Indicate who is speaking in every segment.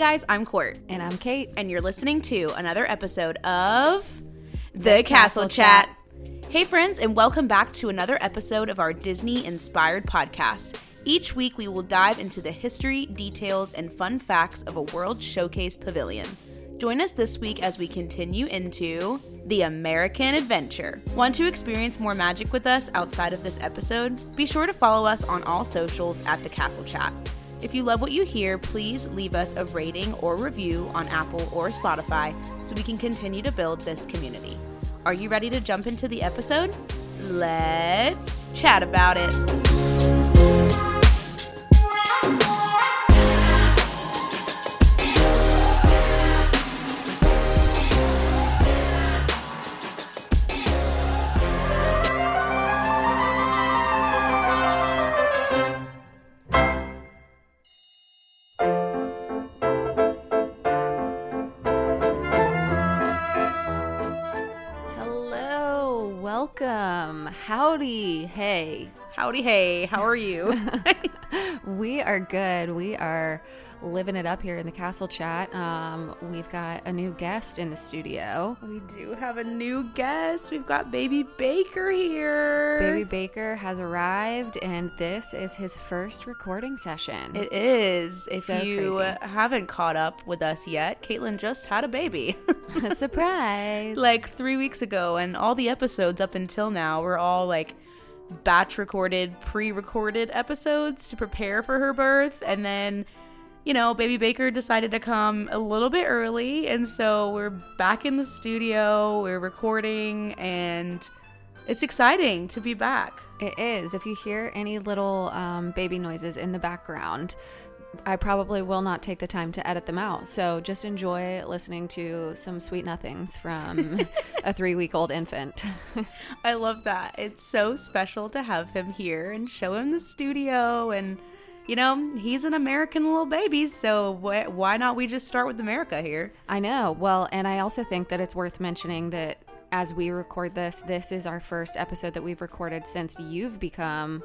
Speaker 1: Hey guys, I'm Court,
Speaker 2: And I'm Kate.
Speaker 1: and you're listening to another episode of The, Castle,
Speaker 2: Castle
Speaker 1: Chat.
Speaker 2: Chat.
Speaker 1: Hey friends, and welcome back to another episode of our Disney inspired podcast. Each week, we will dive into the history, details, and fun facts of a World Showcase pavilion. Join us this week as we continue into the American Adventure. Want to experience more magic with us outside of this episode? Be sure to follow us on all socials at The Castle Chat. If you love what you hear, please leave us a rating or review on Apple or Spotify so we can continue to build this community. Are you ready to jump into the episode? Let's chat about it.
Speaker 2: Welcome. Howdy. Hey.
Speaker 1: Howdy, hey, how are you?
Speaker 2: We are good. We are living it up here in the Castle Chat. Um, we've got a new guest in the studio.
Speaker 1: we do have a new guest. We've got Baby Baker here.
Speaker 2: Baby Baker has arrived, and this is his first recording session.
Speaker 1: It is. If
Speaker 2: So
Speaker 1: you
Speaker 2: crazy.
Speaker 1: haven't caught up with us yet, Caitlin just had a baby.
Speaker 2: surprise.
Speaker 1: like three weeks ago, and all the episodes up until now were all like batch recorded, pre recorded episodes to prepare for her birth. And then, you know, Baby Baker decided to come a little bit early. And so we're back in the studio, we're recording, and it's exciting to be back.
Speaker 2: It is. If you hear any little um, baby noises in the background, I probably will not take the time to edit them out. So just enjoy listening to some sweet nothings from a three week old infant.
Speaker 1: I love that. It's so special to have him here and show him the studio. And, you know, he's an American little baby, so wh- why not we just start with America here?
Speaker 2: I know. Well, and I also think that it's worth mentioning that as we record this, this is our first episode that we've recorded since you've become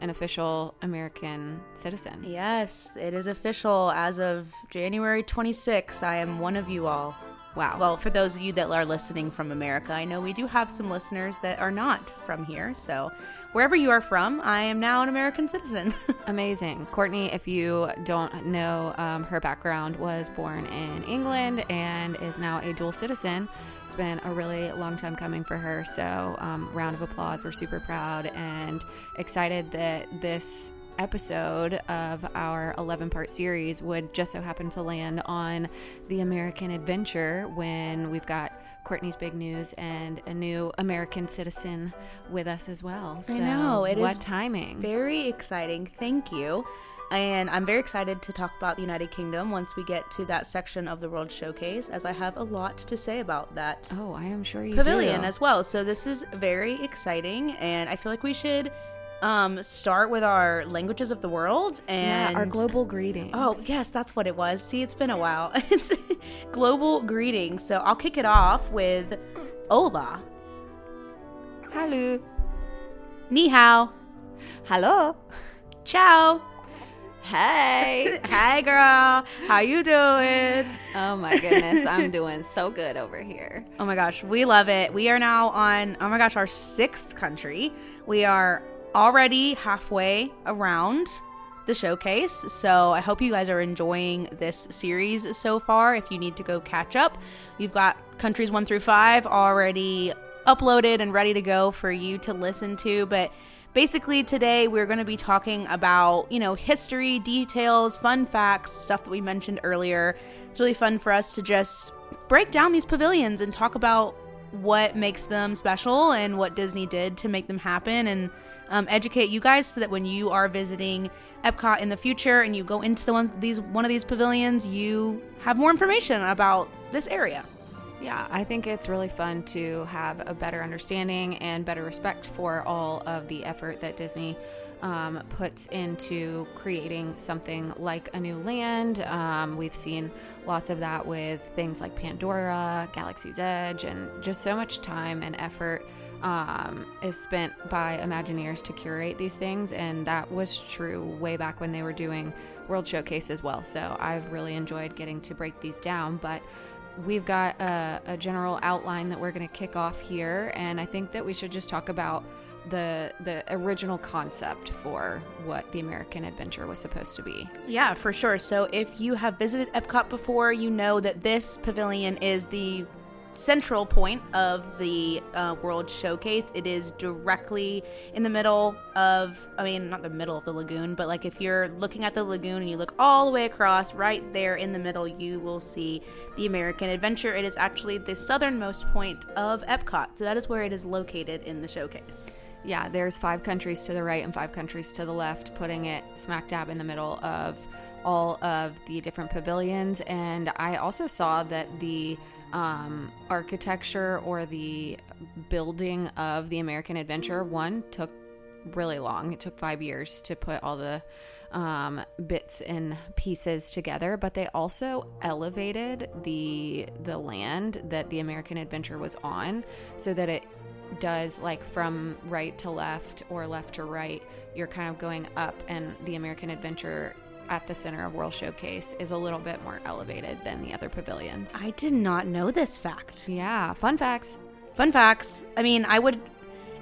Speaker 2: an official American citizen.
Speaker 1: Yes, it is official. As of January 26th, I am one of you all.
Speaker 2: Wow.
Speaker 1: Well, for those of you that are listening from America, I know we do have some listeners that are not from here. So, wherever you are from, I am now an American citizen.
Speaker 2: Amazing. Courtney, if you don't know, um, her background was born in England and is now a dual citizen. It's been a really long time coming for her. So, um, round of applause. We're super proud and excited that this episode of our 11 part series would just so happen to land on the American adventure when we've got Courtney's big news and a new American citizen with us as well. So,
Speaker 1: know, it
Speaker 2: what
Speaker 1: is
Speaker 2: timing.
Speaker 1: very exciting. Thank you. And I'm very excited to talk about the United Kingdom once we get to that section of the World Showcase, as I have a lot to say about that
Speaker 2: Oh, I am sure you
Speaker 1: pavilion
Speaker 2: do.
Speaker 1: as well. So this is very exciting, and I feel like we should um, start with our languages of the world and
Speaker 2: yeah, our global greetings.
Speaker 1: Oh, yes, that's what it was. See, it's been a while. It's global greetings. So I'll kick it off with hola,
Speaker 2: hello,
Speaker 1: ni hao,
Speaker 2: hello,
Speaker 1: ciao.
Speaker 2: hey.
Speaker 1: Hi, girl. How you doing?
Speaker 2: oh my goodness, I'm doing so good over here.
Speaker 1: Oh my gosh, we love it. We are now on, oh my gosh, our sixth country. We are already halfway around the showcase. So I hope you guys are enjoying this series so far. If you need to go catch up, we've got countries one through five already uploaded and ready to go for you to listen to. But basically today we're going to be talking about you know history details fun facts stuff that we mentioned earlier it's really fun for us to just break down these pavilions and talk about what makes them special and what disney did to make them happen and um, educate you guys so that when you are visiting epcot in the future and you go into the one these one of these pavilions you have more information about this area
Speaker 2: Yeah, I think it's really fun to have a better understanding and better respect for all of the effort that Disney um, puts into creating something like a new land. Um, we've seen lots of that with things like Pandora, Galaxy's Edge, and just so much time and effort um, is spent by Imagineers to curate these things, and that was true way back when they were doing World Showcase as well. So I've really enjoyed getting to break these down, but we've got a, a general outline that we're going to kick off here, and I think that we should just talk about the the original concept for what the American Adventure was supposed to be.
Speaker 1: Yeah, for sure. So if you have visited Epcot before, you know that this pavilion is the central point of the uh, World Showcase. It is directly in the middle of, I mean, not the middle of the lagoon, but like if you're looking at the lagoon and you look all the way across, right there in the middle, you will see the American Adventure. It is actually the southernmost point of Epcot. So that is where it is located in the showcase.
Speaker 2: Yeah, there's five countries to the right and five countries to the left, putting it smack dab in the middle of all of the different pavilions. And I also saw that the um, architecture or the building of the American Adventure one took really long. It took five years to put all the um, bits and pieces together, but they also elevated the the land that the American Adventure was on, so that it does like from right to left or left to right. You're kind of going up, and the American Adventure at the center of World Showcase is a little bit more elevated than the other pavilions.
Speaker 1: I did not know this fact.
Speaker 2: Yeah, fun facts.
Speaker 1: Fun facts. I mean, I would.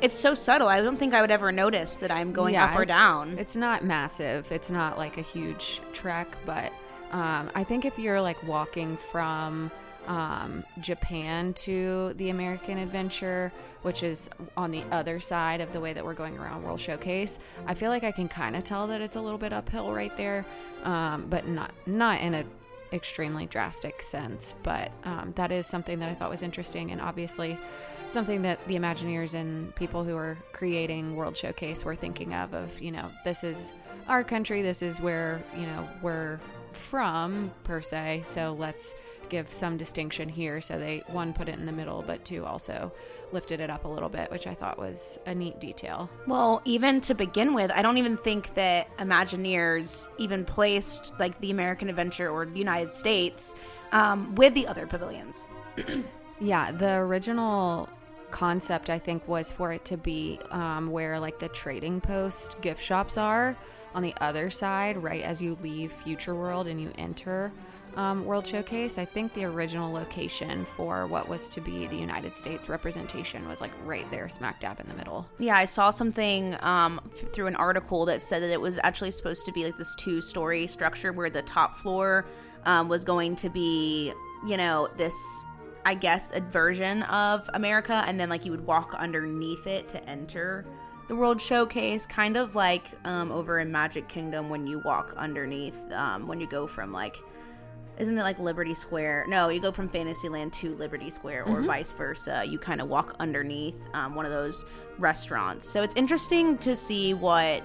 Speaker 1: It's so subtle. I don't think I would ever notice that I'm going
Speaker 2: Yeah,
Speaker 1: up or down.
Speaker 2: It's not massive. It's not like a huge trek, but um, I think if you're like walking from um, Japan to the American Adventure, which is on the other side of the way that we're going around World Showcase, I feel like I can kind of tell that it's a little bit uphill right there, um, but not not in a extremely drastic sense. But um, that is something that I thought was interesting, and obviously something that the Imagineers and people who are creating World Showcase were thinking of. Of you know, this is our country. This is where you know we're from per se. So let's give some distinction here. So they one put it in the middle, but two also lifted it up a little bit, which I thought was a neat detail.
Speaker 1: Well, even to begin with, I don't even think that Imagineers even placed like the American Adventure or the United States um, with the other pavilions.
Speaker 2: Yeah, the original concept I think was for it to be um, where like the trading post gift shops are on the other side, right as you leave Future World and you enter um, World Showcase. I think the original location for what was to be the United States representation was like right there, smack dab in the middle.
Speaker 1: Yeah, I saw something um, f- through an article that said that it was actually supposed to be like this two story structure where the top floor um, was going to be, you know, this, I guess, a version of America. And then like you would walk underneath it to enter the World Showcase, kind of like um, over in Magic Kingdom when you walk underneath, um, when you go from like, isn't it like Liberty Square? No, you go from Fantasyland to Liberty Square, or vice versa. You kind of walk underneath um, one of those restaurants. So it's interesting to see what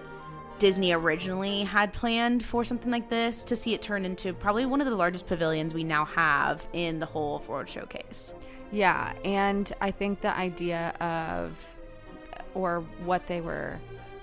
Speaker 1: Disney originally had planned for something like this, to see it turn into probably one of the largest pavilions we now have in the whole World Showcase.
Speaker 2: Yeah, and I think the idea of or what they were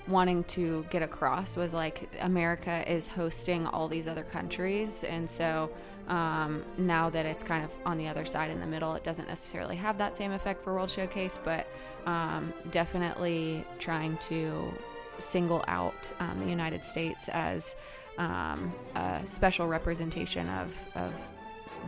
Speaker 2: wanting to get across was like America is hosting all these other countries, and so um, now that it's kind of on the other side in the middle, it doesn't necessarily have that same effect for World Showcase, but um, definitely trying to single out um, the United States as um, a special representation of, of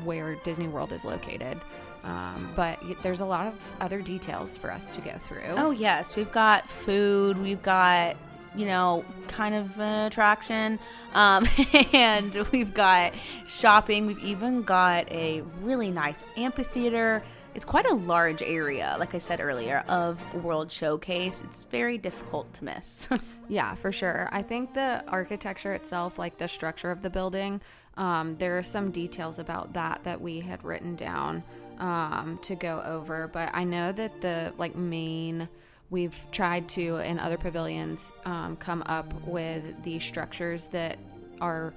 Speaker 2: where Disney World is located. Um, but there's a lot of other details for us to go through.
Speaker 1: Oh yes, we've got food, we've got you know kind of an attraction, um, and we've got shopping. We've even got a really nice amphitheater. It's quite a large area, like I said earlier, of World Showcase. It's very difficult to miss.
Speaker 2: Yeah, for sure. I think the architecture itself, like the structure of the building, um, there are some details about that that we had written down um, to go over. But I know that the like main we've tried to in other pavilions um, come up with the structures that are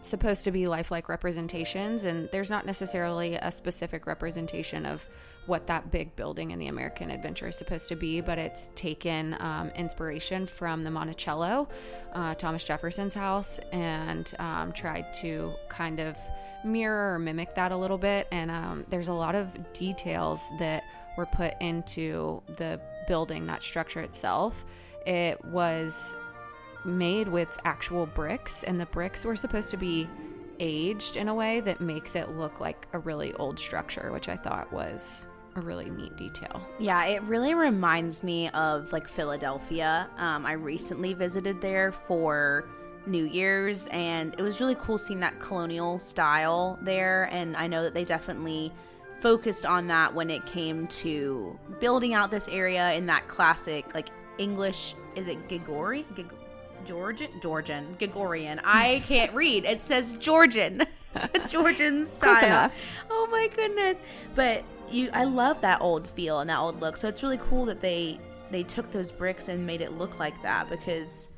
Speaker 2: supposed to be lifelike representations and there's not necessarily a specific representation of what that big building in the american adventure is supposed to be but it's taken um, inspiration from the monticello uh, thomas jefferson's house and um, tried to kind of mirror or mimic that a little bit. And um, there's a lot of details that were put into the building, that structure itself, it was made with actual bricks, and the bricks were supposed to be aged in a way that makes it look like a really old structure, which I thought was a really neat detail.
Speaker 1: Yeah, it really reminds me of like Philadelphia. Um, I recently visited there for New Year's, and it was really cool seeing that colonial style there. And I know that they definitely focused on that when it came to building out this area in that classic, like English. Is it Gigori? Gig- Georgian? Georgian. Gregorian. I can't read. It says Georgian. Georgian style. Oh my goodness. But you I love that old feel and that old look. So it's really cool that they they took those bricks and made it look like that because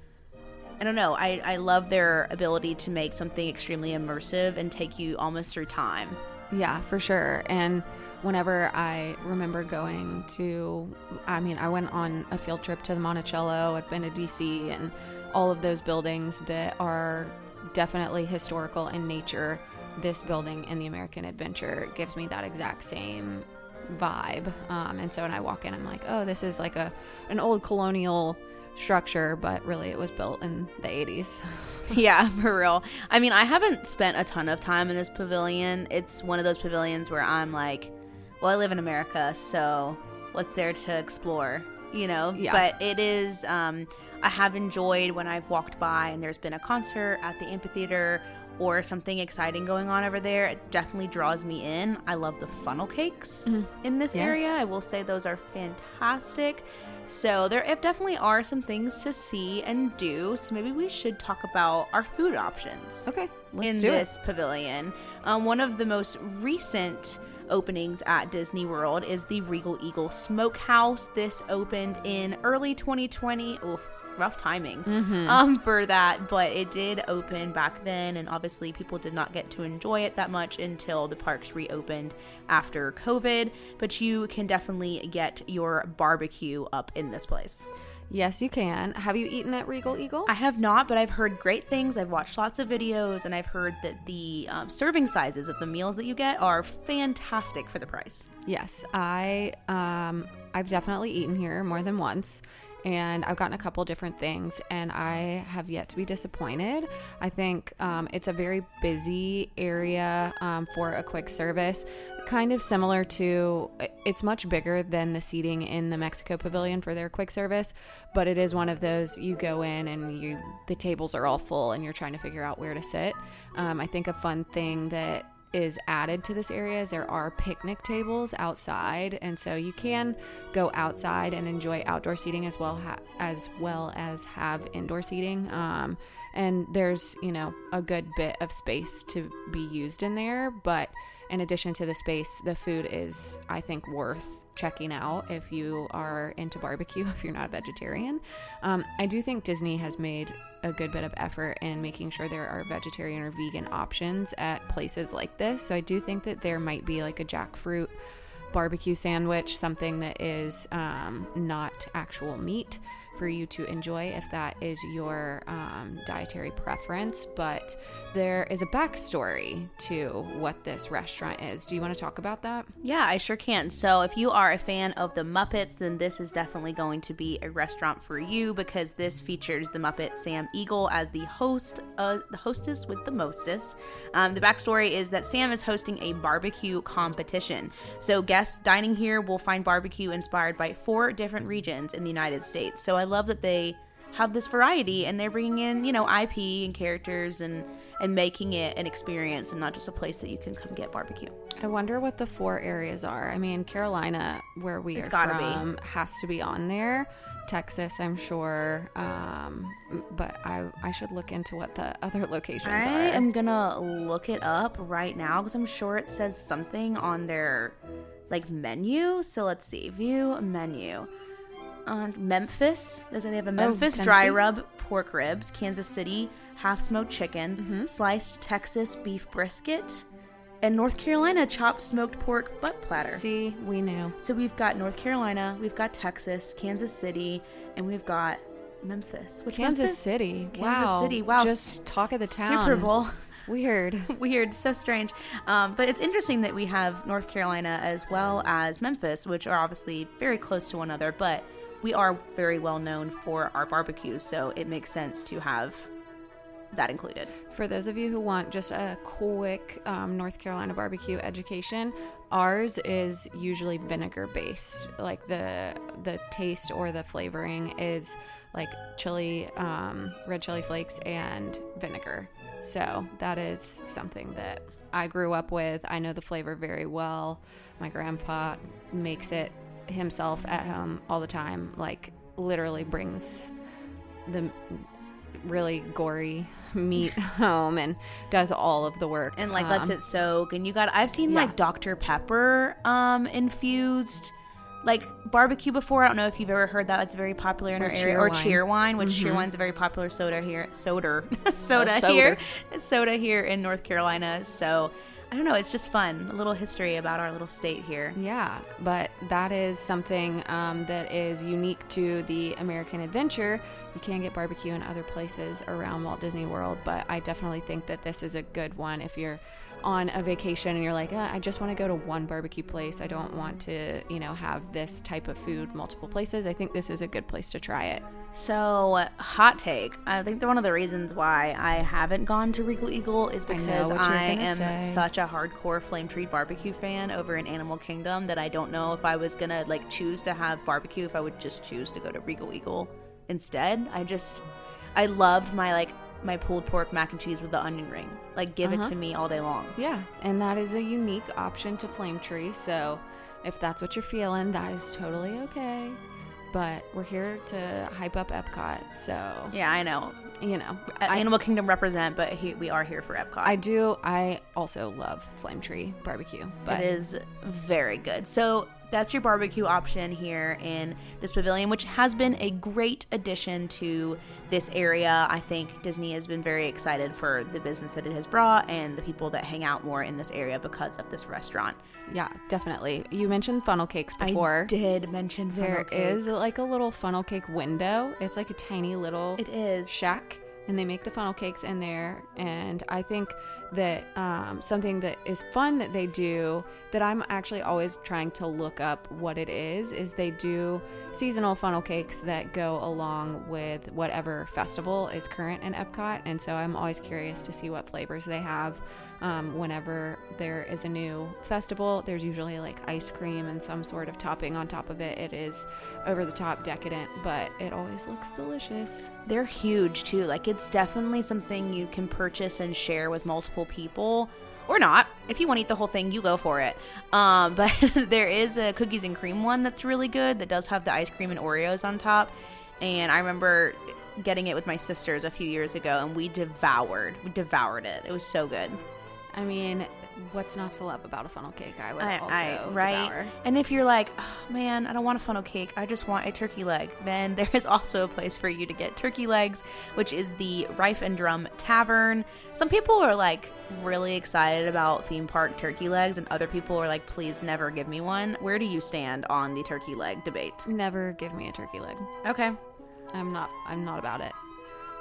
Speaker 1: I don't know. I, I love their ability to make something extremely immersive and take you almost through time.
Speaker 2: Yeah, for sure. And whenever I remember going to, I mean, I went on a field trip to the Monticello, I've been to DC, and all of those buildings that are definitely historical in nature. This building in the American Adventure gives me that exact same vibe. Um, and so when I walk in, I'm like, oh, this is like a an old colonial structure, but really it was built in the 80s.
Speaker 1: yeah, for real. I mean, I haven't spent a ton of time in this pavilion. It's one of those pavilions where I'm like, well, I live in America, so what's there to explore? You know?
Speaker 2: Yeah.
Speaker 1: But it is, um, I have enjoyed when I've walked by and there's been a concert at the amphitheater or something exciting going on over there. It definitely draws me in. I love the funnel cakes in this
Speaker 2: Yes.
Speaker 1: area. I will say those are fantastic. So there if definitely are some things to see and do. So maybe we should talk about our food options
Speaker 2: Okay, let's
Speaker 1: in
Speaker 2: do
Speaker 1: this pavilion. Um, one of the most recent openings at Disney World is the Regal Eagle Smokehouse. This opened in early 2020. Oof, rough timing um, for that, but it did open back then, and obviously people did not get to enjoy it that much until the parks reopened after COVID. But you can definitely get your barbecue up in this place.
Speaker 2: Yes, you can. Have you eaten at Regal Eagle?
Speaker 1: I have not, but I've heard great things. I've watched lots of videos, and I've heard that the um, serving sizes of the meals that you get are fantastic for the price.
Speaker 2: Yes, I um I've definitely eaten here more than once and I've gotten a couple different things and I have yet to be disappointed. I think um, it's a very busy area um, for a quick service, kind of similar to it's much bigger than the seating in the Mexico Pavilion for their quick service, but it is one of those you go in and you the tables are all full and you're trying to figure out where to sit. Um, I think a fun thing that is added to this area is there are picnic tables outside. And so you can go outside and enjoy outdoor seating as well ha- as well as have indoor seating. Um, and there's you know a good bit of space to be used in there but in addition to the space the food is i think worth checking out if you are into barbecue if you're not a vegetarian um, i do think disney has made a good bit of effort in making sure there are vegetarian or vegan options at places like this. So I do think that there might be like a jackfruit barbecue sandwich, something that is um, not actual meat for you to enjoy if that is your um, dietary preference. But there is a backstory to what this restaurant is. Do you want to talk about that?
Speaker 1: Yeah, I sure can. So, if you are a fan of the Muppets, then this is definitely going to be a restaurant for you because this features the Muppet Sam Eagle as the host, uh, the hostess with the mostest. Um, the backstory is that Sam is hosting a barbecue competition. So, guests dining here will find barbecue inspired by four different regions in the United States. So, I love that they have this variety and they're bringing in you know ip and characters and and making it an experience and not just a place that you can come get barbecue
Speaker 2: I wonder what the four areas are. I mean, Carolina, where we
Speaker 1: It's
Speaker 2: are
Speaker 1: gotta be.
Speaker 2: from, has to be on there. Texas, I'm sure, um, but I I should look into what the other locations
Speaker 1: I
Speaker 2: are.
Speaker 1: I am gonna look it up right now because I'm sure it says something on their like menu. So let's see, view menu. On Memphis, there's they have a Memphis dry
Speaker 2: Oh,
Speaker 1: rub pork ribs, Kansas City half smoked chicken,
Speaker 2: Mm-hmm.
Speaker 1: sliced Texas beef brisket, and North Carolina chopped smoked pork butt platter.
Speaker 2: See, we knew.
Speaker 1: So we've got North Carolina, we've got Texas, Kansas City, and we've got Memphis. Which
Speaker 2: Kansas
Speaker 1: Memphis?
Speaker 2: City.
Speaker 1: Kansas
Speaker 2: wow.
Speaker 1: City. Wow.
Speaker 2: Just talk of the town.
Speaker 1: Super Bowl.
Speaker 2: Weird.
Speaker 1: Weird, so strange. Um, but it's interesting that we have North Carolina as well as Memphis, which are obviously very close to one another, but we are very well known for our barbecues, so it makes sense to have that included.
Speaker 2: For those of you who want just a quick um, North Carolina barbecue education, ours is usually vinegar based. Like the the taste or the flavoring is like chili, um, red chili flakes, and vinegar. So that is something that I grew up with. I know the flavor very well. My grandpa makes it himself at home all the time. Like literally brings the really gory meat home and does all of the work
Speaker 1: and like lets
Speaker 2: Um,
Speaker 1: it soak and you got i've seen
Speaker 2: yeah.
Speaker 1: like dr pepper um infused like barbecue before i don't know if you've ever heard that it's very popular in
Speaker 2: Or
Speaker 1: our area or
Speaker 2: wine.
Speaker 1: Cheerwine which Cheerwine's a very popular soda here soda soda
Speaker 2: soda.
Speaker 1: here soda here in north carolina so i don't know it's just fun a little history about our little state here
Speaker 2: Yeah, but that is something um, that is unique to the American adventure. You can get barbecue in other places around Walt Disney World, but I definitely think that this is a good one if you're on a vacation and you're like, uh, I just want to go to one barbecue place. I don't want to, you know, have this type of food multiple places. I think this is a good place to try it.
Speaker 1: So, hot take. I think that one of the reasons why I haven't gone to Regal Eagle is because
Speaker 2: you're
Speaker 1: I, am
Speaker 2: say.
Speaker 1: such a hardcore Flame Tree barbecue fan over in Animal Kingdom that I don't know if I was gonna like choose to have barbecue if I would just choose to go to Regal Eagle instead. I just, I loved my like my pulled pork mac and cheese with the onion ring. Like, give it
Speaker 2: Uh-huh.
Speaker 1: to me all day long.
Speaker 2: Yeah, and that is a unique option to Flame Tree. So if that's what you're feeling, that is totally okay. But we're here to hype up Epcot. So,
Speaker 1: Yeah, I know.
Speaker 2: you know,
Speaker 1: I,
Speaker 2: I,
Speaker 1: Animal Kingdom represent, but he, we are here for Epcot.
Speaker 2: I do. I also love Flame Tree barbecue. But
Speaker 1: it is very good. So that's your barbecue option here in this pavilion, which has been a great addition to this area. I think Disney has been very excited for the business that it has brought and the people that hang out more in this area because of this restaurant.
Speaker 2: yeah, definitely. You mentioned funnel cakes before.
Speaker 1: I did mention
Speaker 2: There
Speaker 1: funnel
Speaker 2: is
Speaker 1: cakes.
Speaker 2: like a little funnel cake window. It's like a tiny little
Speaker 1: it is
Speaker 2: shack and they make the funnel cakes in there and i think that um, something that is fun that they do that i'm actually always trying to look up what it is is they do seasonal funnel cakes that go along with whatever festival is current in epcot. And so i'm always curious to see what flavors they have um, whenever there is a new festival there's usually like ice cream and some sort of topping on top of it it is over the top decadent but it always looks delicious
Speaker 1: They're huge too. Like it's definitely something you can purchase and share with multiple people or not. If you want to eat the whole thing, you go for it. Um, but there is a cookies and cream one that's really good that does have the ice cream and Oreos on top. And I remember getting it with my sisters a few years ago and we devoured. We devoured it. It was so good.
Speaker 2: I mean, what's not to love about a funnel cake? I would
Speaker 1: I,
Speaker 2: also
Speaker 1: I right.
Speaker 2: devour.
Speaker 1: And if you're like, oh, man, I don't want a funnel cake, I just want a turkey leg, then there is also a place for you to get turkey legs, which is the Fife and Drum Tavern. Some people are like really excited about theme park turkey legs, and other people are like, please never give me one. Where do you stand on the turkey leg debate?
Speaker 2: Never give me a turkey leg.
Speaker 1: Okay.
Speaker 2: I'm not. I'm not about it.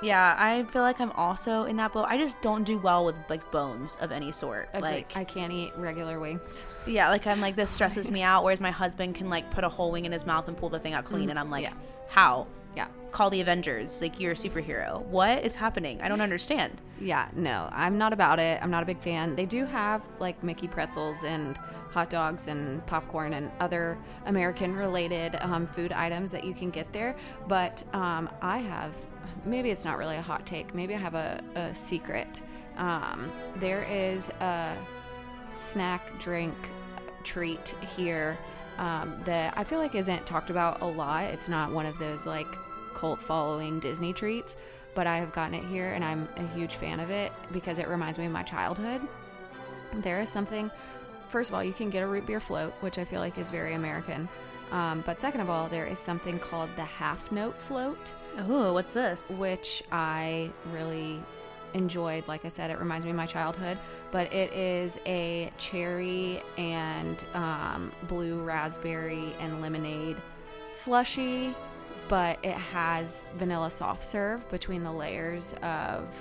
Speaker 1: Yeah, I feel like I'm also in that boat. I just don't do well with like bones of any sort.
Speaker 2: Agree.
Speaker 1: Like,
Speaker 2: I can't eat regular wings.
Speaker 1: Yeah, like I'm like this stresses me out. Whereas my husband can like put a whole wing in his mouth and pull the thing out clean, mm-hmm. and I'm like,
Speaker 2: yeah.
Speaker 1: how?
Speaker 2: Yeah.
Speaker 1: Call the Avengers. Like you're a superhero. What is happening? I don't understand.
Speaker 2: Yeah. No, I'm not about it. I'm not a big fan. They do have like Mickey pretzels and hot dogs and popcorn and other American related um, food items that you can get there. But um, I have maybe it's not really a hot take. Maybe I have a, a secret. Um, there is a snack drink treat here um, that I feel like isn't talked about a lot. It's not one of those like cult following Disney treats, but I have gotten it here and I'm a huge fan of it because it reminds me of my childhood. There is something, first of all, you can get a root beer float, which I feel like is very American. Um, but second of all, there is something called the half note float
Speaker 1: Ooh, what's this?
Speaker 2: which I really enjoyed. Like I said, it reminds me of my childhood, but it is a cherry and um, blue raspberry and lemonade slushy, but it has vanilla soft serve between the layers of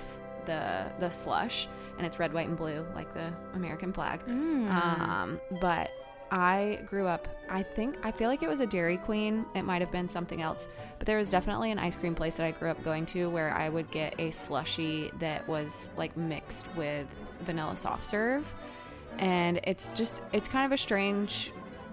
Speaker 2: the the slush, and it's red, white, and blue like the American flag.
Speaker 1: Mm.
Speaker 2: Um, but I grew up. I think I feel like it was a Dairy Queen. It might have been something else, but there was definitely an ice cream place that I grew up going to where I would get a slushy that was like mixed with vanilla soft serve, and it's just it's kind of a strange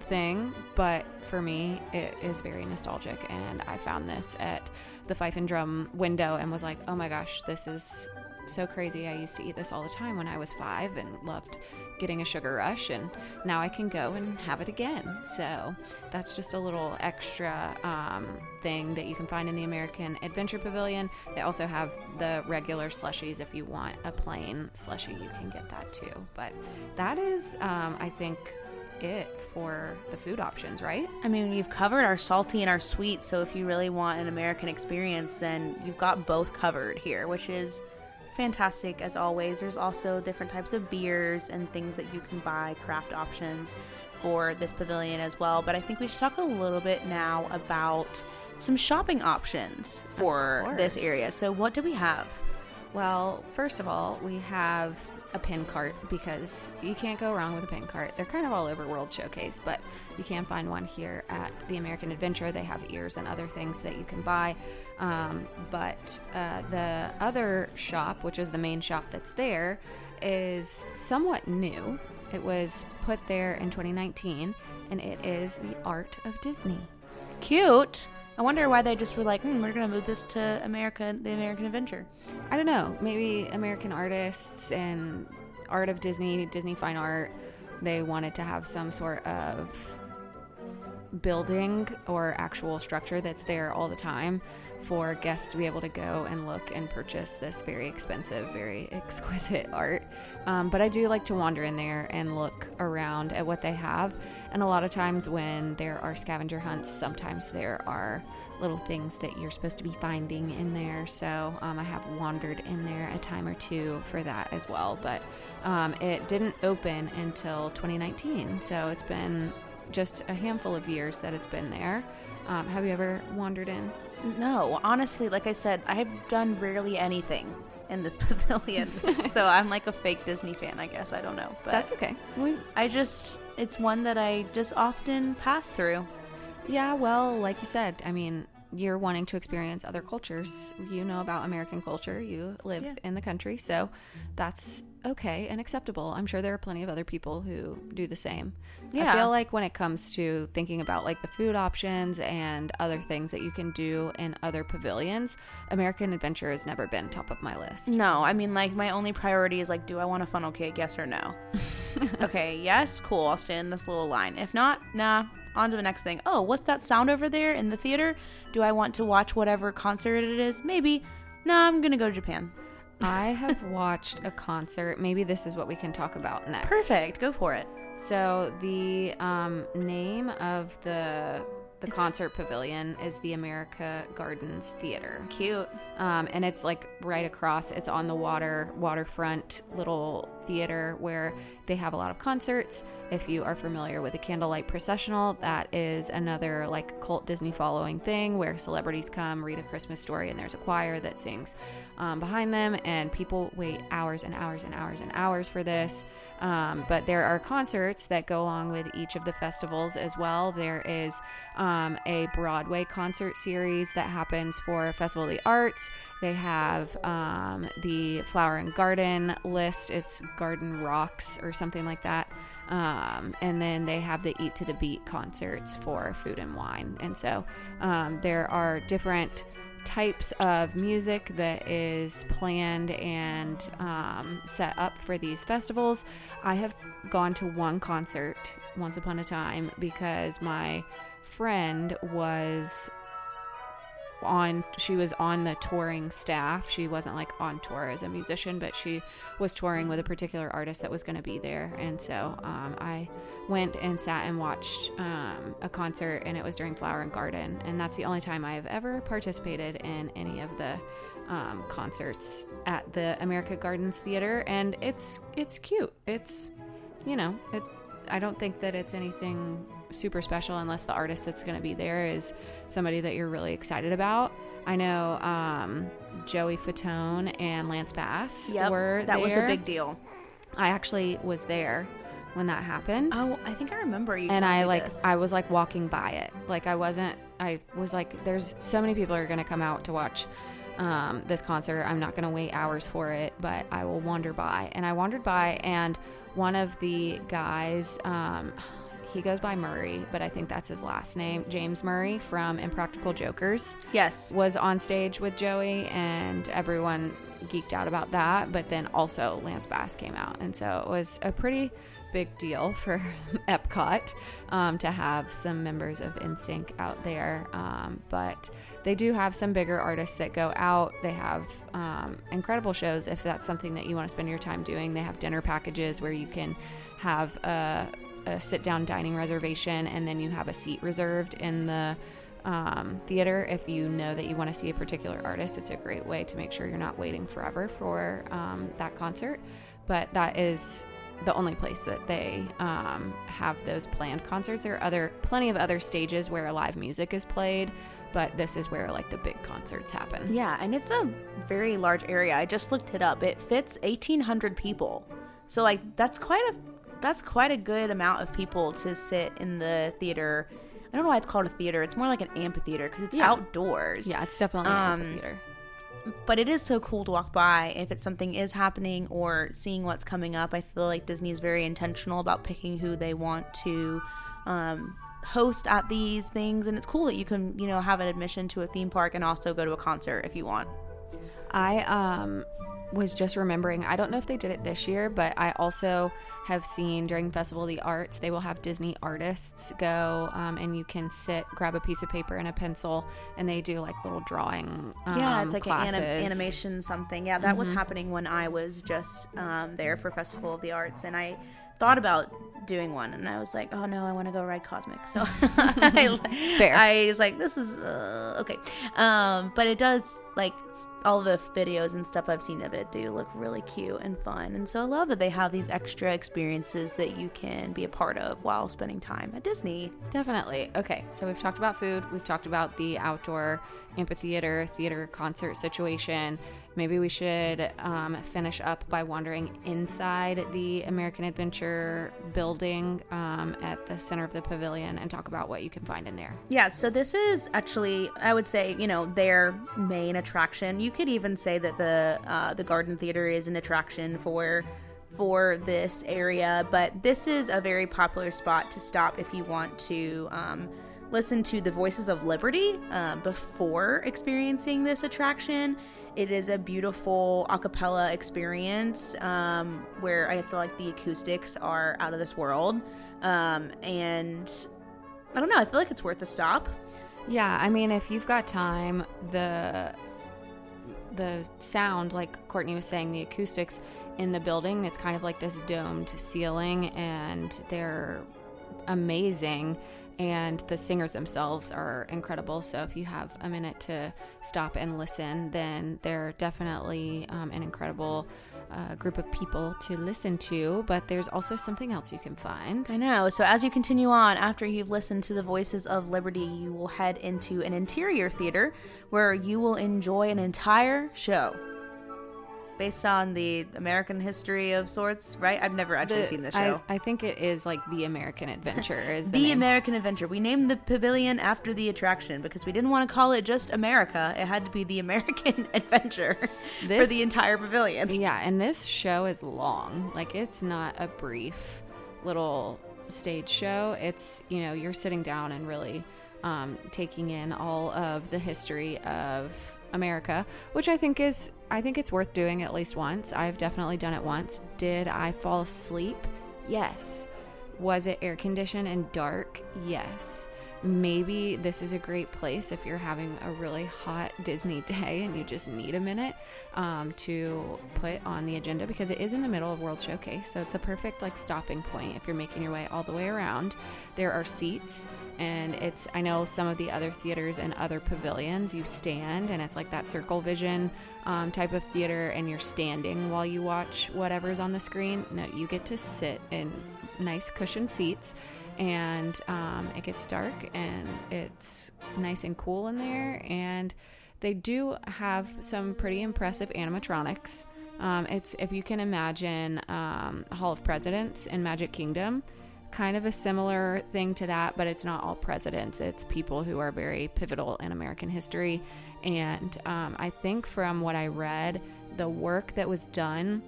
Speaker 2: thing, but for me, it is very nostalgic. And I found this at the Fife and Drum window and was like, oh my gosh, this is so crazy. I used to eat this all the time when I was five and loved getting a sugar rush, and now I can go and have it again. So that's just a little extra um, thing that you can find in the American Adventure Pavilion. They also have the regular slushies. If you want a plain slushie, you can get that too. But that is, um, I think, it for the food options, right?
Speaker 1: I mean, you've covered our salty and our sweet, so if you really want an American experience, then you've got both covered here, which is fantastic as always. There's also different types of beers and things that you can buy, craft options for this pavilion as well. But I think we should talk a little bit now about some shopping options for this area. So, what do we have?
Speaker 2: Well, first of all, we have a pin cart because you can't go wrong with a pin cart. They're kind of all over World Showcase, but you can find one here at the American Adventure. They have ears and other things that you can buy. Um, but uh, the other shop, which is the main shop that's there, is somewhat new. It was put there in 2019, and it is the Art of Disney.
Speaker 1: Cute. I wonder why they just were like, hmm, we're going to move this to America, the American Adventure.
Speaker 2: I don't know. Maybe American artists and art of Disney, Disney fine art, they wanted to have some sort of building or actual structure that's there all the time for guests to be able to go and look and purchase this very expensive, very exquisite art. Um, but I do like to wander in there and look around at what they have. And a lot of times when there are scavenger hunts, sometimes there are little things that you're supposed to be finding in there. So um, I have wandered in there a time or two for that as well. But um, it didn't open until 2019. So it's been just a handful of years that it's been there. Um, have you ever wandered in?
Speaker 1: No, honestly, like I said, I've done rarely anything in this pavilion. so I'm like a fake Disney fan, I guess. I don't know. But
Speaker 2: That's okay. We,
Speaker 1: I just, it's one that I just often pass through.
Speaker 2: yeah, well, like you said, I mean, you're wanting to experience other cultures. You know about American culture. You live
Speaker 1: Yeah.
Speaker 2: in the country, so that's okay and acceptable. I'm sure there are plenty of other people who do the same.
Speaker 1: Yeah.
Speaker 2: I feel like when it comes to thinking about like the food options and other things that you can do in other pavilions, American Adventure has never been top of my list.
Speaker 1: No, I mean, like, my only priority is, like, do I want a funnel cake? Yes or no? okay, yes, cool. I'll stand in this little line. If not, nah. On to the next thing. Oh, what's that sound over there in the theater? Do I want to watch whatever concert it is? Maybe. Nah, I'm gonna go to Japan.
Speaker 2: I have watched a concert. Maybe this is what we can talk about next.
Speaker 1: Perfect. Go for it.
Speaker 2: So the um, name of the the
Speaker 1: It's-
Speaker 2: concert pavilion is the America Gardens Theater,
Speaker 1: Cute.
Speaker 2: um, and it's like right across. It's on the water waterfront little theater where they have a lot of concerts. If you are familiar with the Candlelight Processional, that is another like cult Disney following thing where celebrities come read a Christmas story, and there's a choir that sings um, behind them, and people wait hours and hours and hours and hours for this. Um, but there are concerts that go along with each of the festivals as well. There is um, a Broadway concert series that happens for Festival of the Arts. They have um, the Flower and Garden list. It's Garden Rocks or something like that. Um, and then they have the Eat to the Beat concerts for food and wine. And so um, there are different types of music that is planned and um, set up for these festivals. I have gone to one concert once upon a time because my friend was on she was on the touring staff she wasn't like on tour as a musician but she was touring with a particular artist that was going to be there and so um, i went and sat and watched um, a concert and it was during flower and garden and that's the only time i have ever participated in any of the um, concerts at the america gardens theater and it's it's cute it's you know it i don't think that it's anything super special unless the artist that's going to be there is somebody that you're really excited about. I know um, Joey Fatone and Lance Bass
Speaker 1: Yep,
Speaker 2: were
Speaker 1: that was a big deal.
Speaker 2: I actually was there when that happened.
Speaker 1: Oh, I think I remember you.
Speaker 2: and I like
Speaker 1: this.
Speaker 2: I was like walking by it. Like I wasn't I was like there's so many people are going to come out to watch um, this concert. I'm not going to wait hours for it, but I will wander by. And I wandered by and one of the guys um, he goes by Murray, but I think that's his last name, James Murray from Impractical Jokers
Speaker 1: yes.
Speaker 2: was on stage with Joey, and everyone geeked out about that. But then also Lance Bass came out, and so it was a pretty big deal for Epcot um, to have some members of NSYNC out there. Um, but they do have some bigger artists that go out. They have um, incredible shows if that's something that you want to spend your time doing. They have dinner packages where you can have a, a sit down dining reservation, and then you have a seat reserved in the um, theater if you know that you want to see a particular artist it's a great way to make sure you're not waiting forever for um, that concert but that is the only place that they um, have those planned concerts there are other plenty of other stages where live music is played but this is where like the big concerts happen
Speaker 1: Yeah, and it's a very large area. I just looked it up. It fits 1800 people. So like that's quite a that's quite a good amount of people to sit in the theater. I don't know why it's called a theater. It's more like an amphitheater because it's
Speaker 2: Yeah.
Speaker 1: outdoors.
Speaker 2: yeah it's definitely
Speaker 1: Um,
Speaker 2: a theater
Speaker 1: But it is so cool to walk by if it's something is happening or seeing what's coming up. I feel like Disney is very intentional about picking who they want to um, host at these things, and it's cool that you can you know have an admission to a theme park and also go to a concert if you want.
Speaker 2: I um was just remembering, I don't know if they did it this year, but I also have seen during Festival of the Arts, they will have Disney artists go um, and you can sit, grab a piece of paper and a pencil, and they do like little drawing. Um,
Speaker 1: yeah, it's like an anim- animation something. Yeah, that was happening when I was just um, there for Festival of the Arts, and I thought about doing one, and I was like, oh no, I want to go ride Cosmic. So I,
Speaker 2: Fair.
Speaker 1: I was like, this is uh, okay, um, but it does like all the videos and stuff I've seen of it do look really cute and fun, and so I love that they have these extra experiences that you can be a part of while spending time at Disney.
Speaker 2: Definitely. Okay, so we've talked about food, we've talked about the outdoor amphitheater, theater, concert situation. Maybe we should um, finish up by wandering inside the American Adventure building um, at the center of the pavilion and talk about what you can find in there.
Speaker 1: Yeah, so this is actually, I would say, you know, their main attraction. You could even say that the uh, the Garden Theater is an attraction for for this area, but this is a very popular spot to stop if you want to um, listen to the Voices of Liberty um, before experiencing this attraction. It is a beautiful a cappella experience um, where I feel like the acoustics are out of this world. Um, and I don't know, I feel like it's worth a stop.
Speaker 2: Yeah, I mean, if you've got time, the the sound, like Courtney was saying, the acoustics in the building, it's kind of like this domed ceiling, and they're amazing. And the singers themselves are incredible. So if you have a minute to stop and listen, then they're definitely um, an incredible uh, group of people to listen to. But there's also something else you can find.
Speaker 1: I know. So as you continue on, after you've listened to the Voices of Liberty, you will head into an interior theater where you will enjoy an entire show. Based on the American history of sorts, right? I've never actually
Speaker 2: The-
Speaker 1: seen the show.
Speaker 2: I, I think it is like the American Adventure. Is the,
Speaker 1: The. American Adventure. We named the pavilion after the attraction because we didn't want to call it just America. It had to be the American Adventure for the entire pavilion.
Speaker 2: Yeah, and this show is long. Like it's not a brief little stage show. It's you know you're sitting down and really um, taking in all of the history of America, which I think is I think it's worth doing at least once. I've definitely done it once. Did I fall asleep? Yes. Was it air conditioned and dark? Yes. Maybe this is a great place if you're having a really hot Disney day and you just need a minute um, to put on the agenda because it is in the middle of World Showcase. So it's a perfect like stopping point if you're making your way all the way around. There are seats and it's I know some of the other theaters and other pavilions you stand and it's like that circle vision um, type of theater and you're standing while you watch whatever's on the screen. No, you get to sit in nice cushioned seats and um, it gets dark and it's nice and cool in there. And they do have some pretty impressive animatronics. Um, it's if you can imagine um, Hall of Presidents in Magic Kingdom, kind of a similar thing to that, but it's not all presidents. It's people who are very pivotal in American history. And um, I think from what I read, the work that was done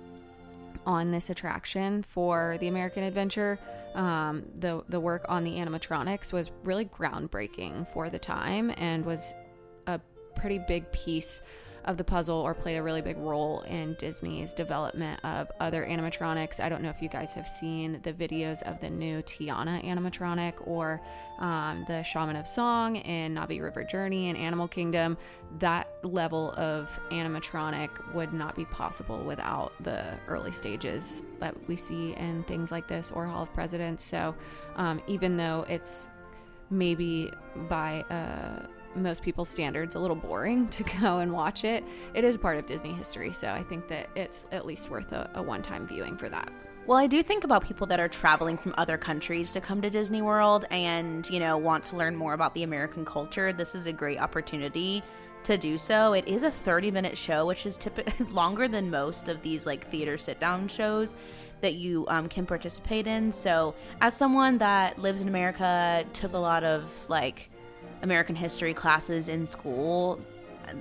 Speaker 2: on this attraction for the American Adventure, um, the the work on the animatronics was really groundbreaking for the time and was a pretty big piece of the puzzle or played a really big role in Disney's development of other animatronics. I don't know if you guys have seen the videos of the new Tiana animatronic or um, the Shaman of Song in Na'vi River Journey and Animal Kingdom. That level of animatronic would not be possible without the early stages that we see in things like this or Hall of Presidents. So um, even though it's maybe by a most people's standards a little boring to go and watch it, it is part of Disney history. So I think that it's at least worth a, a one time viewing for that.
Speaker 1: Well, I do think about people that are traveling from other countries to come to Disney World and, you know, want to learn more about the American culture. This is a great opportunity to do so. It is a 30 minute show, which is typically longer than most of these like theater sit down shows that you um, can participate in. So, as someone that lives in America, took a lot of like American history classes in school,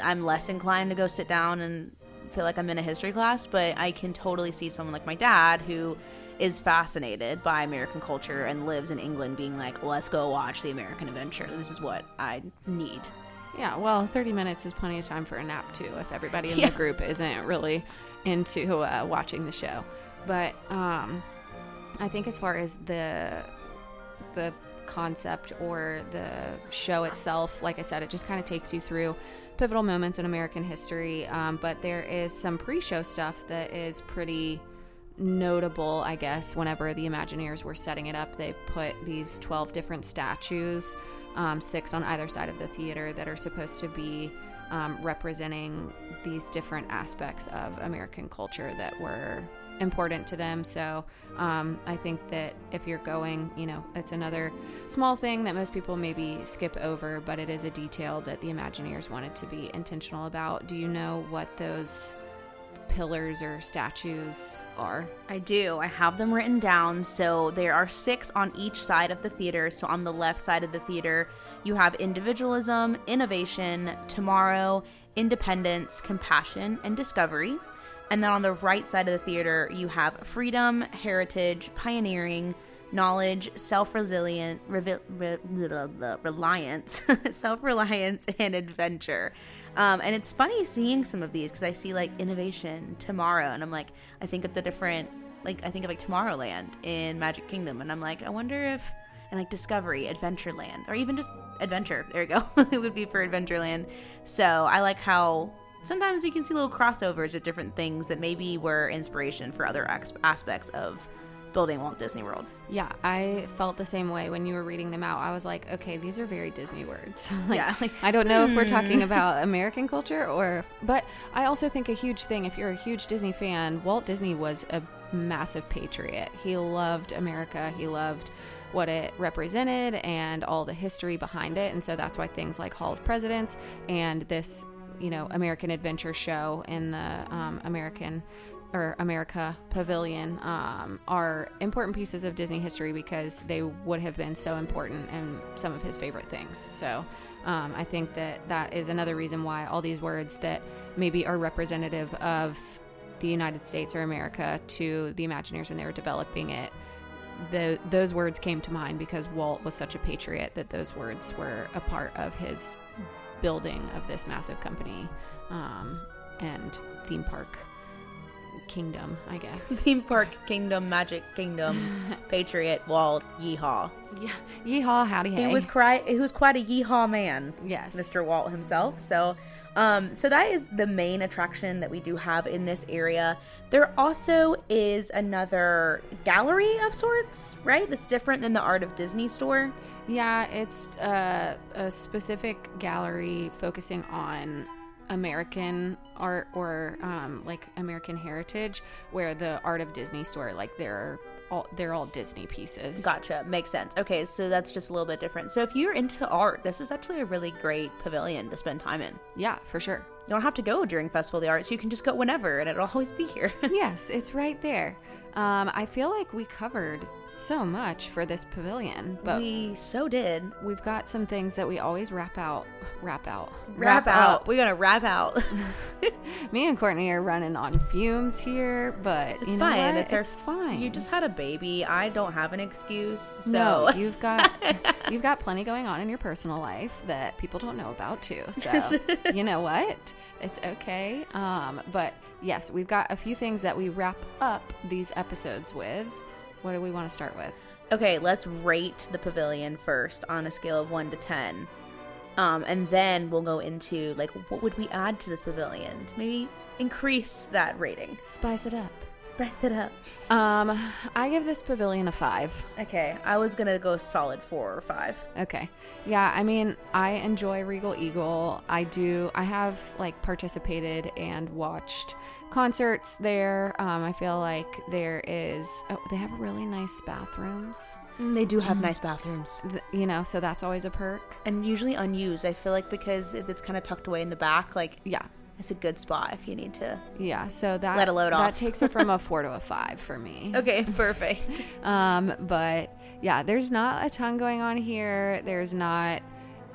Speaker 1: I'm less inclined to go sit down and feel like I'm in a history class, but I can totally see someone like my dad who is fascinated by American culture and lives in England being like, let's go watch the American adventure. This is what I need.
Speaker 2: Yeah, well, 30 minutes is plenty of time for a nap too if everybody in
Speaker 1: Yeah.
Speaker 2: the group isn't really into uh, watching the show. But um, I think as far as the the concept or the show itself, like I said, it just kind of takes you through pivotal moments in American history. Um, but there is some pre-show stuff that is pretty notable, I guess, whenever the Imagineers were setting it up, they put these 12 different statues, um, six on either side of the theater, that are supposed to be um, representing these different aspects of American culture that were important to them. So um, I think that if you're going, you know, it's another small thing that most people maybe skip over, but it is a detail that the Imagineers wanted to be intentional about. Do you know what those pillars or statues are?
Speaker 1: I do. I have them written down. So there are six on each side of the theater. So on the left side of the theater, you have individualism, innovation, tomorrow, independence, compassion, and discovery. And then on the right side of the theater, you have freedom, heritage, pioneering, knowledge, self-resilient, revi- re- blah, blah, reliance, and adventure. Um, and it's funny seeing some of these because I see like innovation, tomorrow, and I'm like, I think of the different, like I think of like Tomorrowland in Magic Kingdom, and I'm like, I wonder if, and like Discovery, Adventureland, or even just Adventure. There you go. it would be for Adventureland. So I like how sometimes you can see little crossovers of different things that maybe were inspiration for other ex- aspects of building Walt Disney World.
Speaker 2: Yeah, I felt the same way when you were reading them out. I was like, okay, these are very Disney words. like,
Speaker 1: Yeah, like,
Speaker 2: I don't know if we're talking hmm. about American culture or, if, but I also think a huge thing. If you're a huge Disney fan, Walt Disney was a massive patriot. He loved America. He loved what it represented and all the history behind it. And so that's why things like Hall of Presidents and this, you know, American Adventure show in the um, American or America Pavilion um, are important pieces of Disney history because they would have been so important in some of his favorite things. So um, I think that that is another reason why all these words that maybe are representative of the United States or America to the Imagineers when they were developing it. The, those words came to mind because Walt was such a patriot that those words were a part of his building of this massive company um, and theme park kingdom, I guess.
Speaker 1: Theme Park Kingdom, Magic Kingdom, Patriot, Walt, Yeehaw.
Speaker 2: yeah. Yeehaw, howdy hey.
Speaker 1: He was quite he was quite a yeehaw man.
Speaker 2: Yes.
Speaker 1: Mr. Walt himself. So um so that is the main attraction that we do have in this area. There also is another gallery of sorts, right? That's different than the Art of Disney store.
Speaker 2: Yeah, it's uh, a specific gallery focusing on American art or um, like American heritage, where the Art of Disney store, like there are all they're all Disney pieces.
Speaker 1: Gotcha. Makes sense. Okay, so that's just a little bit different. So if you're into art, this is actually a really great pavilion to spend time in.
Speaker 2: Yeah, for sure.
Speaker 1: You don't have to go during Festival of the Arts. You can just go whenever, and it'll always be here.
Speaker 2: yes, it's right there. Um, I feel like we covered so much for this pavilion, but
Speaker 1: we so did.
Speaker 2: we've got some things that we always wrap out. Wrap out.
Speaker 1: Wrap,
Speaker 2: up.
Speaker 1: out. We're gonna wrap out.
Speaker 2: Me and Courtney are running on fumes here, but
Speaker 1: It's fine. It's,
Speaker 2: It's fine.
Speaker 1: You just had a baby. I don't have an excuse. So
Speaker 2: no, you've got you've got plenty going on in your personal life that people don't know about too. So you know what? It's okay. Um, but yes, we've got a few things that we wrap up these episodes with. What do we want to start with?
Speaker 1: okay, let's rate the pavilion first on a scale of one to ten. Um, and then we'll go into like what would we add to this pavilion to maybe increase that rating.
Speaker 2: Spice it up.
Speaker 1: Spice it up.
Speaker 2: Um, I give this pavilion a five.
Speaker 1: Okay, I was gonna go solid four or five.
Speaker 2: Okay. Yeah, I mean, I enjoy Regal Eagle. I do. I have like participated and watched concerts there. Um, I feel like there is. Oh, they have really nice bathrooms.
Speaker 1: Mm, They do have nice bathrooms.
Speaker 2: Th- You know, so that's always a perk.
Speaker 1: And usually unused. I feel like because it's kind of tucked away in the back, like
Speaker 2: Yeah.
Speaker 1: it's a good spot if you need to.
Speaker 2: Yeah. So that
Speaker 1: Let a load
Speaker 2: that
Speaker 1: off.
Speaker 2: takes it from a four to a five for me.
Speaker 1: Okay, perfect.
Speaker 2: Um, but yeah, there's not a ton going on here. There's not.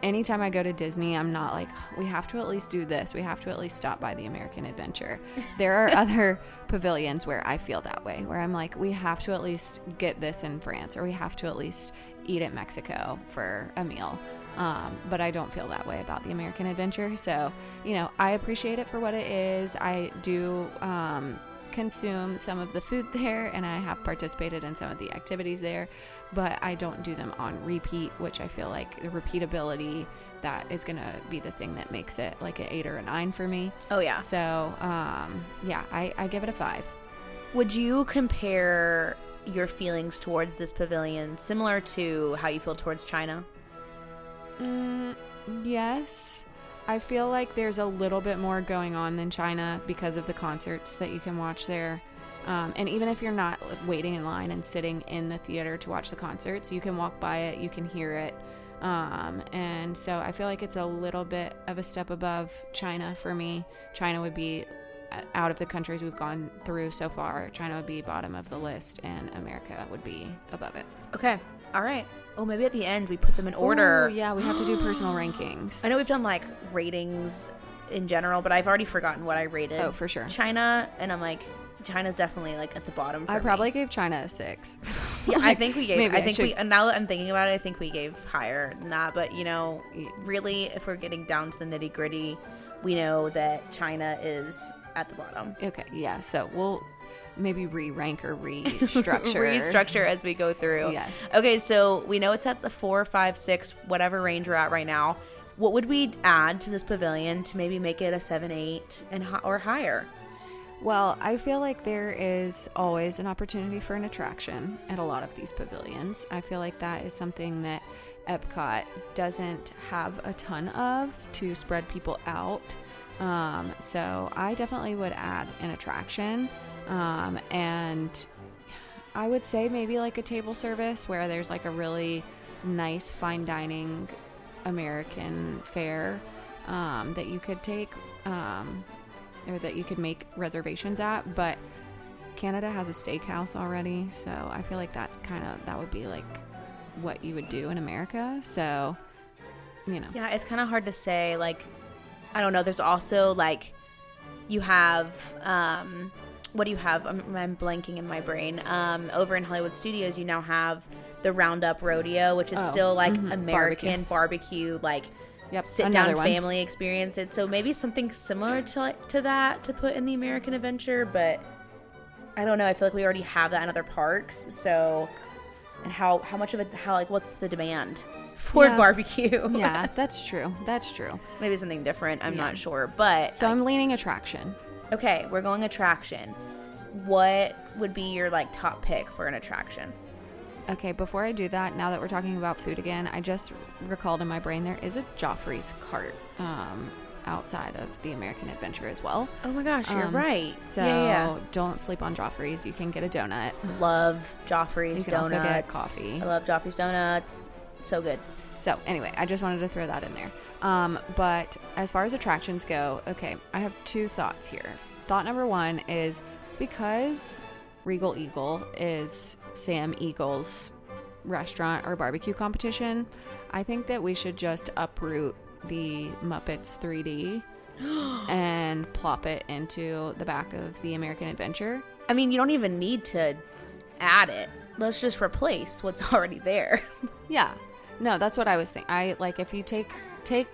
Speaker 2: Anytime I go to Disney, I'm not like, we have to at least do this. We have to at least stop by the American Adventure. There are other pavilions where I feel that way, where I'm like, we have to at least get this in France, or we have to at least eat at Mexico for a meal. Um, but I don't feel that way about the American Adventure. So, you know, I appreciate it for what it is. I do um, consume some of the food there and I have participated in some of the activities there, but I don't do them on repeat, which I feel like the repeatability that is going to be the thing that makes it like an eight or a nine for me.
Speaker 1: Oh yeah.
Speaker 2: So, um, yeah, I, I give it a five.
Speaker 1: Would you compare your feelings towards this pavilion similar to how you feel towards China?
Speaker 2: Mm, yes. I feel like there's a little bit more going on than China because of the concerts that you can watch there. Um, and even if you're not waiting in line and sitting in the theater to watch the concerts, you can walk by it, you can hear it. Um, and so I feel like it's a little bit of a step above China for me. China would be uh, out of the countries we've gone through so far, China would be bottom of the list, and America would be above it.
Speaker 1: Okay. All right. Oh, maybe at the end we put them in order.
Speaker 2: Ooh, yeah, we have to do personal rankings.
Speaker 1: I know we've done like ratings in general, but I've already forgotten what I rated.
Speaker 2: Oh, for sure.
Speaker 1: China, and I'm like, China's definitely like at the bottom. For
Speaker 2: I
Speaker 1: me.
Speaker 2: probably gave China a six.
Speaker 1: Yeah, I think we gave.
Speaker 2: Maybe
Speaker 1: I
Speaker 2: I
Speaker 1: think
Speaker 2: should-
Speaker 1: we. And now that I'm thinking about it, I think we gave higher than that. But you know, really, if we're getting down to the nitty gritty, we know that China is at the bottom.
Speaker 2: Okay, yeah. So we'll maybe re-rank or restructure.
Speaker 1: restructure as we go through.
Speaker 2: Yes.
Speaker 1: Okay, so we know it's at the four, five, six, whatever range we're at right now. What would we add to this pavilion to maybe make it a seven, eight, and or higher?
Speaker 2: Well, I feel like there is always an opportunity for an attraction at a lot of these pavilions. I feel like that is something that Epcot doesn't have a ton of to spread people out. Um, so I definitely would add an attraction. Um, and I would say maybe like a table service where there's like a really nice fine dining American fare um, that you could take. Um, or that you could make reservations at, but Canada has a steakhouse already, so I feel like that's kind of that would be like what you would do in America. So, you know.
Speaker 1: Yeah, it's kind of hard to say. Like, I don't know. There's also like, you have, um, what do you have? I'm, I'm blanking in my brain. Um, over in Hollywood Studios, you now have the Roundup Rodeo, which is
Speaker 2: Oh,
Speaker 1: still like
Speaker 2: mhm,
Speaker 1: American barbecue, like
Speaker 2: Yep,
Speaker 1: sit down
Speaker 2: one.
Speaker 1: family experience. So maybe something similar to to that to put in the American Adventure, but I don't know. I feel like we already have that in other parks. So, and how how much of it? How like what's the demand for
Speaker 2: Yeah.
Speaker 1: barbecue?
Speaker 2: yeah, that's true. That's true.
Speaker 1: maybe something different. I'm
Speaker 2: Yeah.
Speaker 1: not sure, but
Speaker 2: So I'm leaning attraction.
Speaker 1: okay, we're going attraction. What would be your like top pick for an attraction?
Speaker 2: Okay, before I do that, now that we're talking about food again, I just recalled in my brain there is a Joffrey's cart um, outside of the American Adventure as well.
Speaker 1: Oh my gosh, you're
Speaker 2: Um,
Speaker 1: right.
Speaker 2: So
Speaker 1: yeah, yeah.
Speaker 2: don't sleep on Joffrey's. You can get a donut.
Speaker 1: love Joffrey's
Speaker 2: You can
Speaker 1: donuts.
Speaker 2: also get coffee.
Speaker 1: I love Joffrey's donuts. So good.
Speaker 2: So anyway, I just wanted to throw that in there. Um, but as far as attractions go, okay, I have two thoughts here. Thought number one is because Regal Eagle is Sam Eagle's restaurant or barbecue competition, I think that we should just uproot the Muppets 3D and plop it into the back of the American Adventure.
Speaker 1: I mean, you don't even need to add it. Let's just replace what's already there.
Speaker 2: Yeah. No, that's what I was thinking. I like if you take take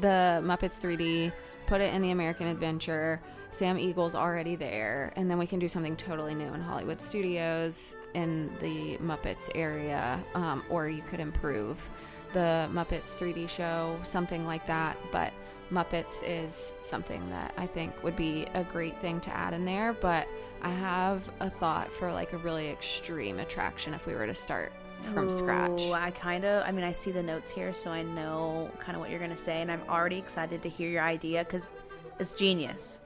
Speaker 2: the Muppets 3D, put it in the American Adventure, Sam Eagle's already there, and then we can do something totally new in Hollywood Studios in the Muppets area, um, or you could improve the Muppets 3D show, something like that. But Muppets is something that I think would be a great thing to add in there. But I have a thought for like a really extreme attraction if we were to start from scratch.
Speaker 1: Ooh, I kind of, I mean, I see the notes here, so I know kind of what you're going to say, and I'm already excited to hear your idea because it's genius.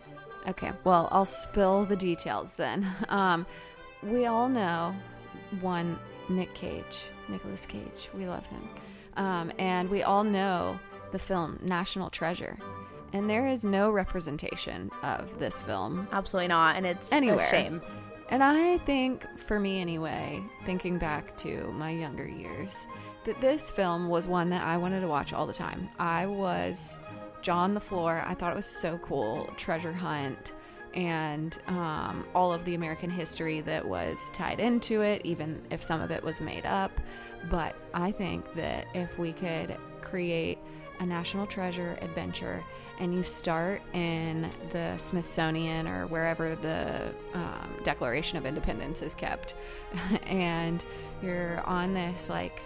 Speaker 2: Okay, well, I'll spill the details then. Um, we all know one Nick Cage, Nicolas Cage. We love him. Um, and we all know the film National Treasure. And there is no representation of this film.
Speaker 1: Absolutely not, and it's
Speaker 2: Anywhere.
Speaker 1: a shame.
Speaker 2: And I think, for me anyway, thinking back to my younger years, that this film was one that I wanted to watch all the time. I was jaw on the floor. I thought it was so cool. Treasure hunt and um, all of the American history that was tied into it, even if some of it was made up. But I think that if we could create a national treasure adventure and you start in the Smithsonian or wherever the um, Declaration of Independence is kept, and you're on this like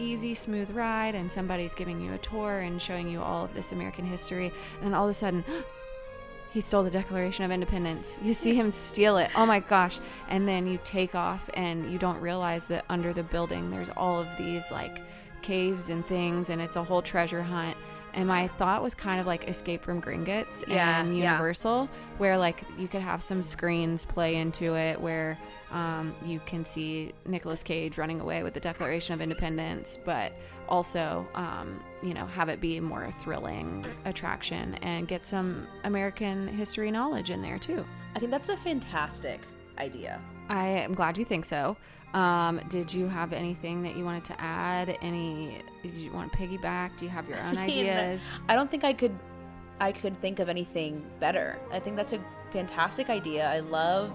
Speaker 2: easy, smooth ride, and somebody's giving you a tour and showing you all of this American history, and all of a sudden, he stole the Declaration of Independence. You see him steal it. Oh my gosh. And then you take off and you don't realize that under the building there's all of these like caves and things and it's a whole treasure hunt. And my thought was kind of like Escape from Gringotts
Speaker 1: Yeah,
Speaker 2: and
Speaker 1: yeah.
Speaker 2: Universal, where like you could have some screens play into it where um, you can see Nicolas Cage running away with the Declaration of Independence, but also, um, you know, have it be a more thrilling attraction and get some American history knowledge in there too.
Speaker 1: I think that's a fantastic idea.
Speaker 2: I am glad you think so. Um, did you have anything that you wanted to add? Any? Did you want to piggyback? Do you have your own ideas?
Speaker 1: I don't think I could I could think of anything better. I think that's a fantastic idea. I love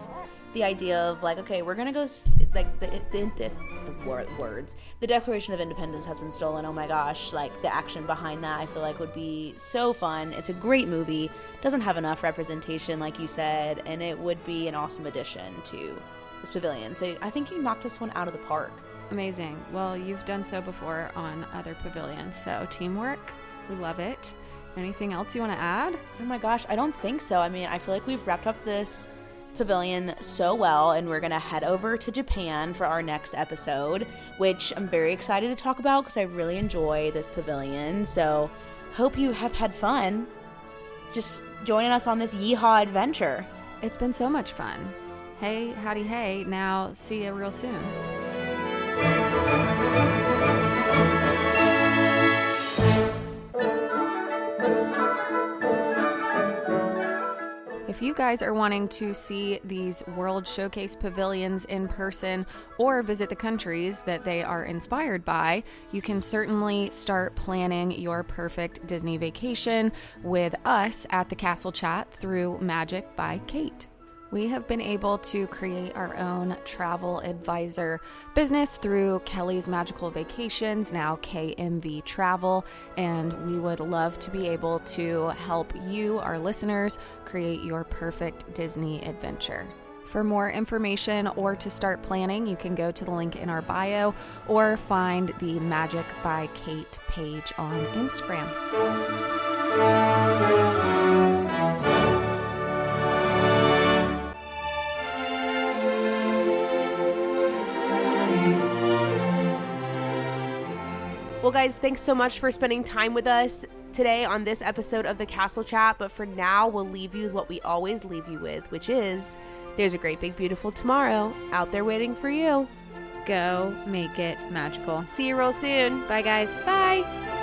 Speaker 1: the idea of like, okay, we're gonna go s- like the, the, the, the wor- words. The Declaration of Independence has been stolen. Oh my gosh! Like the action behind that, I feel like would be so fun. It's a great movie. Doesn't have enough representation, like you said, and it would be an awesome addition to this pavilion. So I think you knocked this one out of the park.
Speaker 2: Amazing. Well, you've done so before on other pavilions, so teamwork. We love it. Anything else you want to add?
Speaker 1: Oh my gosh, I don't think so. I mean, I feel like we've wrapped up this pavilion so well, and we're gonna head over to Japan for our next episode, which I'm very excited to talk about because I really enjoy this pavilion. So, hope you have had fun just joining us on this yeehaw adventure.
Speaker 2: It's been so much fun. Hey, howdy, hey. Now, see you real soon. If you guys are wanting to see these World Showcase pavilions in person or visit the countries that they are inspired by, you can certainly start planning your perfect Disney vacation with us at the Castle Chat through Magic by Cait. We have been able to create our own travel advisor business through Kelly's Magical Vacations, now KMV Travel, and we would love to be able to help you, our listeners, create your perfect Disney adventure. For more information or to start planning, you can go to the link in our bio or find the Magic by Cait page on Instagram.
Speaker 3: Well, guys, thanks so much for spending time with us
Speaker 1: today on this episode of the Castle Chat, but for now, we'll leave you with what we always leave you with, which is there's a great, big, beautiful tomorrow out there waiting for you.
Speaker 2: Go make it magical.
Speaker 1: See you real soon.
Speaker 2: Bye, guys.
Speaker 1: Bye.